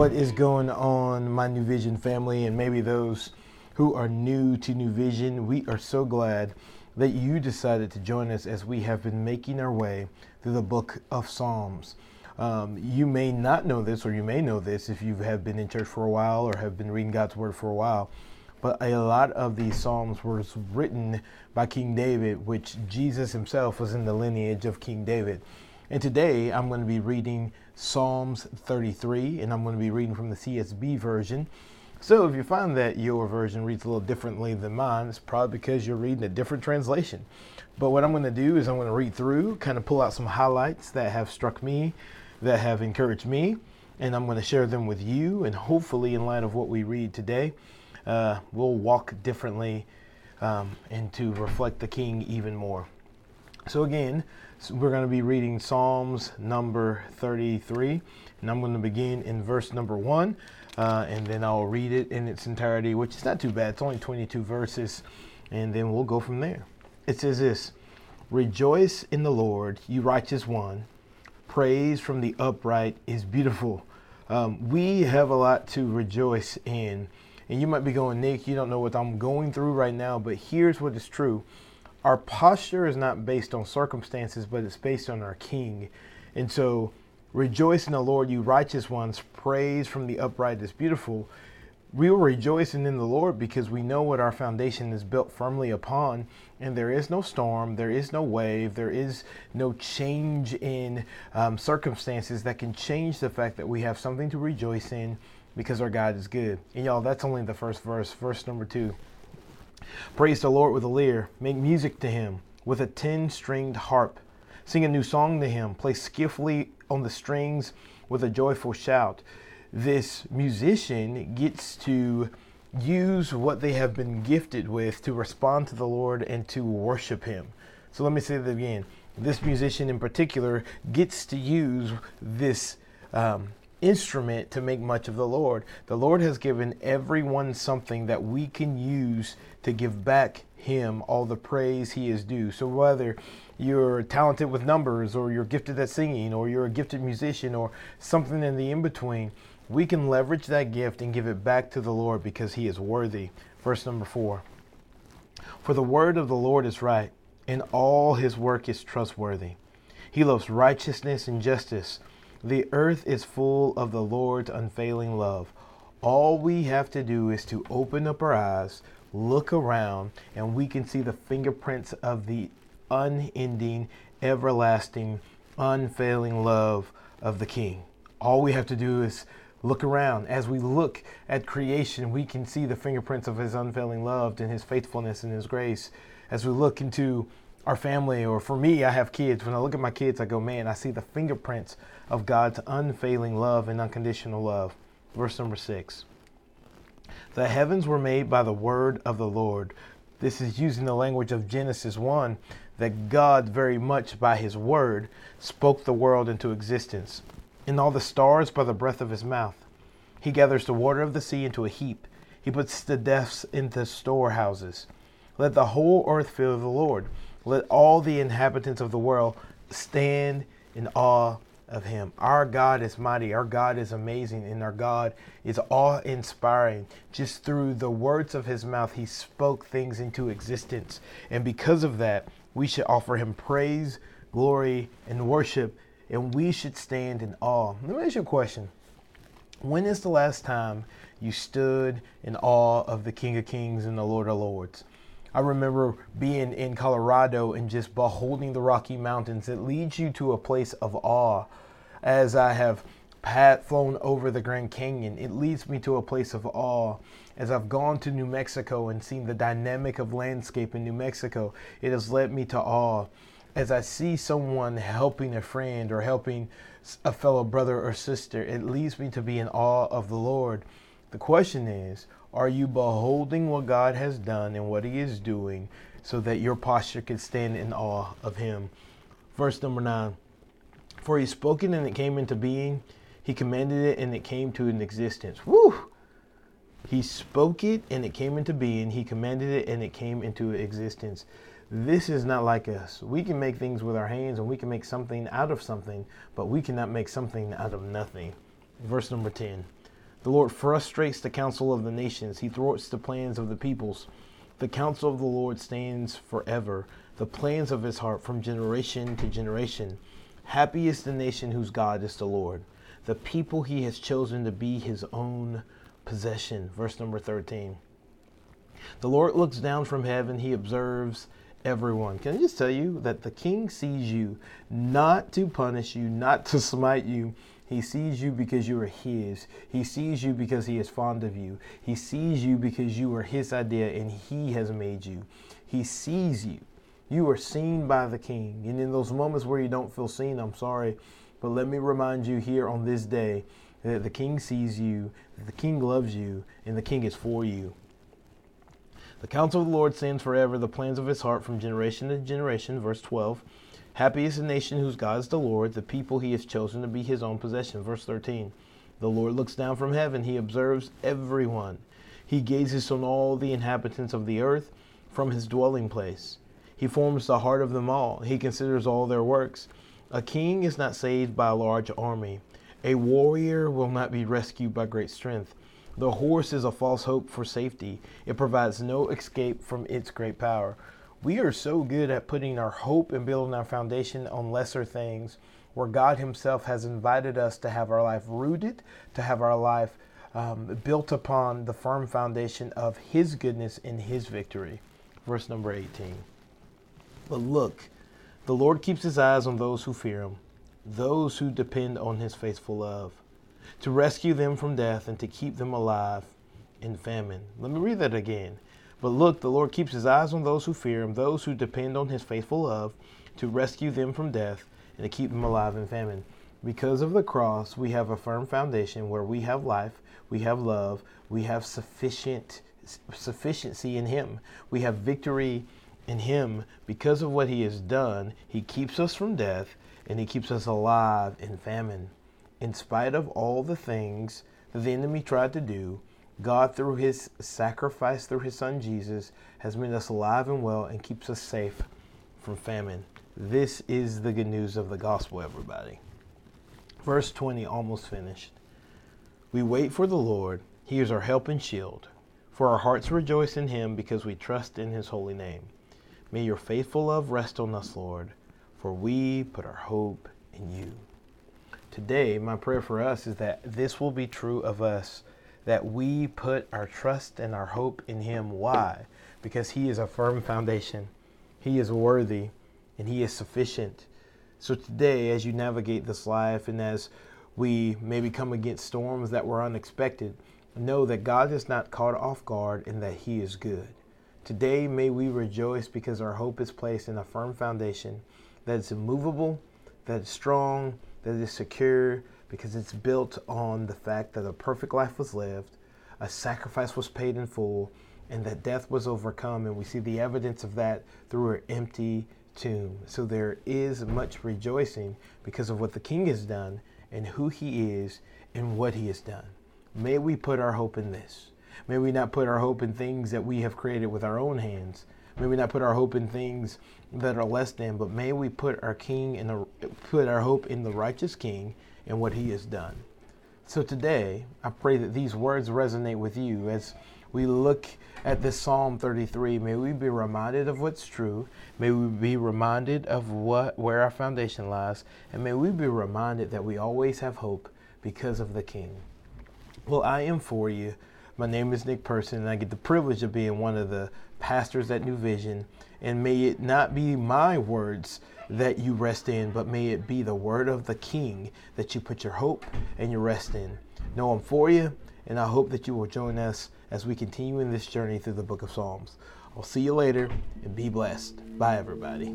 What is going on, my New Vision family, and maybe those who are new to New Vision? We are so glad that you decided to join us as we have been making our way through the book of Psalms. Um, you may not know this, or you may know this if you have been in church for a while or have been reading God's Word for a while. But a lot of these Psalms were written by King David, which Jesus himself was in the lineage of King David. And today I'm going to be reading Psalms 33, and I'm going to be reading from the CSB version. So if you find that your version reads a little differently than mine, it's probably because you're reading a different translation. But what I'm going to do is I'm going to read through, kind of pull out some highlights that have struck me, that have encouraged me, and I'm going to share them with you. And hopefully, in light of what we read today, uh, we'll walk differently um, and to reflect the King even more. So again, so we're going to be reading Psalms number 33, and I'm going to begin in verse number 1, uh, and then I'll read it in its entirety, which is not too bad. It's only 22 verses, and then we'll go from there. It says this Rejoice in the Lord, you righteous one. Praise from the upright is beautiful. Um, we have a lot to rejoice in. And you might be going, Nick, you don't know what I'm going through right now, but here's what is true our posture is not based on circumstances, but it's based on our King. And so, rejoice in the Lord, you righteous ones. Praise from the upright is beautiful. We are rejoicing in the Lord because we know what our foundation is built firmly upon, and there is no storm, there is no wave, there is no change in um, circumstances that can change the fact that we have something to rejoice in because our God is good. And y'all, that's only the first verse, verse number two. Praise the Lord with a lyre. Make music to him with a ten stringed harp. Sing a new song to him. Play skillfully on the strings with a joyful shout. This musician gets to use what they have been gifted with to respond to the Lord and to worship him. So let me say that again. This musician in particular gets to use this um, instrument to make much of the Lord. The Lord has given everyone something that we can use to give back Him all the praise He is due. So whether you're talented with numbers, or you're gifted at singing, or you're a gifted musician, or something in the in between, we can leverage that gift and give it back to the Lord because He is worthy. Verse number four For the word of the Lord is right, and all His work is trustworthy. He loves righteousness and justice. The earth is full of the Lord's unfailing love. All we have to do is to open up our eyes, look around, and we can see the fingerprints of the unending, everlasting, unfailing love of the King. All we have to do is look around. As we look at creation, we can see the fingerprints of His unfailing love and His faithfulness and His grace. As we look into our family, or for me, I have kids. When I look at my kids, I go, man, I see the fingerprints of God's unfailing love and unconditional love. Verse number six. The heavens were made by the word of the Lord. This is using the language of Genesis 1 that God, very much by his word, spoke the world into existence, and all the stars by the breath of his mouth. He gathers the water of the sea into a heap, he puts the depths into storehouses. Let the whole earth fear the Lord. Let all the inhabitants of the world stand in awe of him. Our God is mighty. Our God is amazing. And our God is awe inspiring. Just through the words of his mouth, he spoke things into existence. And because of that, we should offer him praise, glory, and worship. And we should stand in awe. Let me ask you a question. When is the last time you stood in awe of the King of Kings and the Lord of Lords? I remember being in Colorado and just beholding the Rocky Mountains. It leads you to a place of awe. As I have pat flown over the Grand Canyon, it leads me to a place of awe. As I've gone to New Mexico and seen the dynamic of landscape in New Mexico, it has led me to awe. As I see someone helping a friend or helping a fellow brother or sister, it leads me to be in awe of the Lord. The question is, are you beholding what God has done and what He is doing so that your posture can stand in awe of Him? Verse number nine For He spoke it and it came into being, He commanded it and it came to an existence. Woo! He spoke it and it came into being, He commanded it and it came into existence. This is not like us. We can make things with our hands and we can make something out of something, but we cannot make something out of nothing. Verse number 10 The Lord frustrates the counsel of the nations, he thwarts the plans of the peoples. The counsel of the Lord stands forever, the plans of his heart from generation to generation. Happy is the nation whose God is the Lord, the people he has chosen to be his own possession. Verse number 13. The Lord looks down from heaven, he observes everyone. Can I just tell you that the king sees you not to punish you, not to smite you. He sees you because you are his. He sees you because he is fond of you. He sees you because you are his idea and he has made you. He sees you. You are seen by the king. And in those moments where you don't feel seen, I'm sorry, but let me remind you here on this day that the king sees you, that the king loves you, and the king is for you. The counsel of the Lord stands forever, the plans of his heart from generation to generation. Verse 12. Happy is the nation whose God is the Lord, the people he has chosen to be his own possession. Verse 13. The Lord looks down from heaven, he observes everyone. He gazes on all the inhabitants of the earth from his dwelling place. He forms the heart of them all, he considers all their works. A king is not saved by a large army, a warrior will not be rescued by great strength. The horse is a false hope for safety. It provides no escape from its great power. We are so good at putting our hope and building our foundation on lesser things where God Himself has invited us to have our life rooted, to have our life um, built upon the firm foundation of His goodness and His victory. Verse number 18. But look, the Lord keeps His eyes on those who fear Him, those who depend on His faithful love to rescue them from death and to keep them alive in famine. Let me read that again. But look, the Lord keeps his eyes on those who fear him, those who depend on his faithful love, to rescue them from death and to keep them alive in famine. Because of the cross, we have a firm foundation where we have life, we have love, we have sufficient sufficiency in him. We have victory in him because of what he has done. He keeps us from death and he keeps us alive in famine in spite of all the things that the enemy tried to do, God, through his sacrifice through his son Jesus, has made us alive and well and keeps us safe from famine. This is the good news of the gospel, everybody. Verse 20, almost finished. We wait for the Lord. He is our help and shield. For our hearts rejoice in him because we trust in his holy name. May your faithful love rest on us, Lord, for we put our hope in you today, my prayer for us is that this will be true of us, that we put our trust and our hope in Him. Why? Because He is a firm foundation, He is worthy, and He is sufficient. So today, as you navigate this life and as we maybe come against storms that were unexpected, know that God is not caught off guard and that He is good. Today, may we rejoice because our hope is placed in a firm foundation that is immovable, that is strong, that is secure because it's built on the fact that a perfect life was lived, a sacrifice was paid in full, and that death was overcome. And we see the evidence of that through an empty tomb. So there is much rejoicing because of what the King has done and who he is and what he has done. May we put our hope in this. May we not put our hope in things that we have created with our own hands, May we not put our hope in things that are less than, but may we put our King and put our hope in the righteous King and what He has done. So today, I pray that these words resonate with you as we look at this Psalm 33. May we be reminded of what's true. May we be reminded of what where our foundation lies, and may we be reminded that we always have hope because of the King. Well, I am for you. My name is Nick Person, and I get the privilege of being one of the pastors at New Vision. And may it not be my words that you rest in, but may it be the word of the King that you put your hope and your rest in. Know I'm for you, and I hope that you will join us as we continue in this journey through the book of Psalms. I'll see you later and be blessed. Bye, everybody.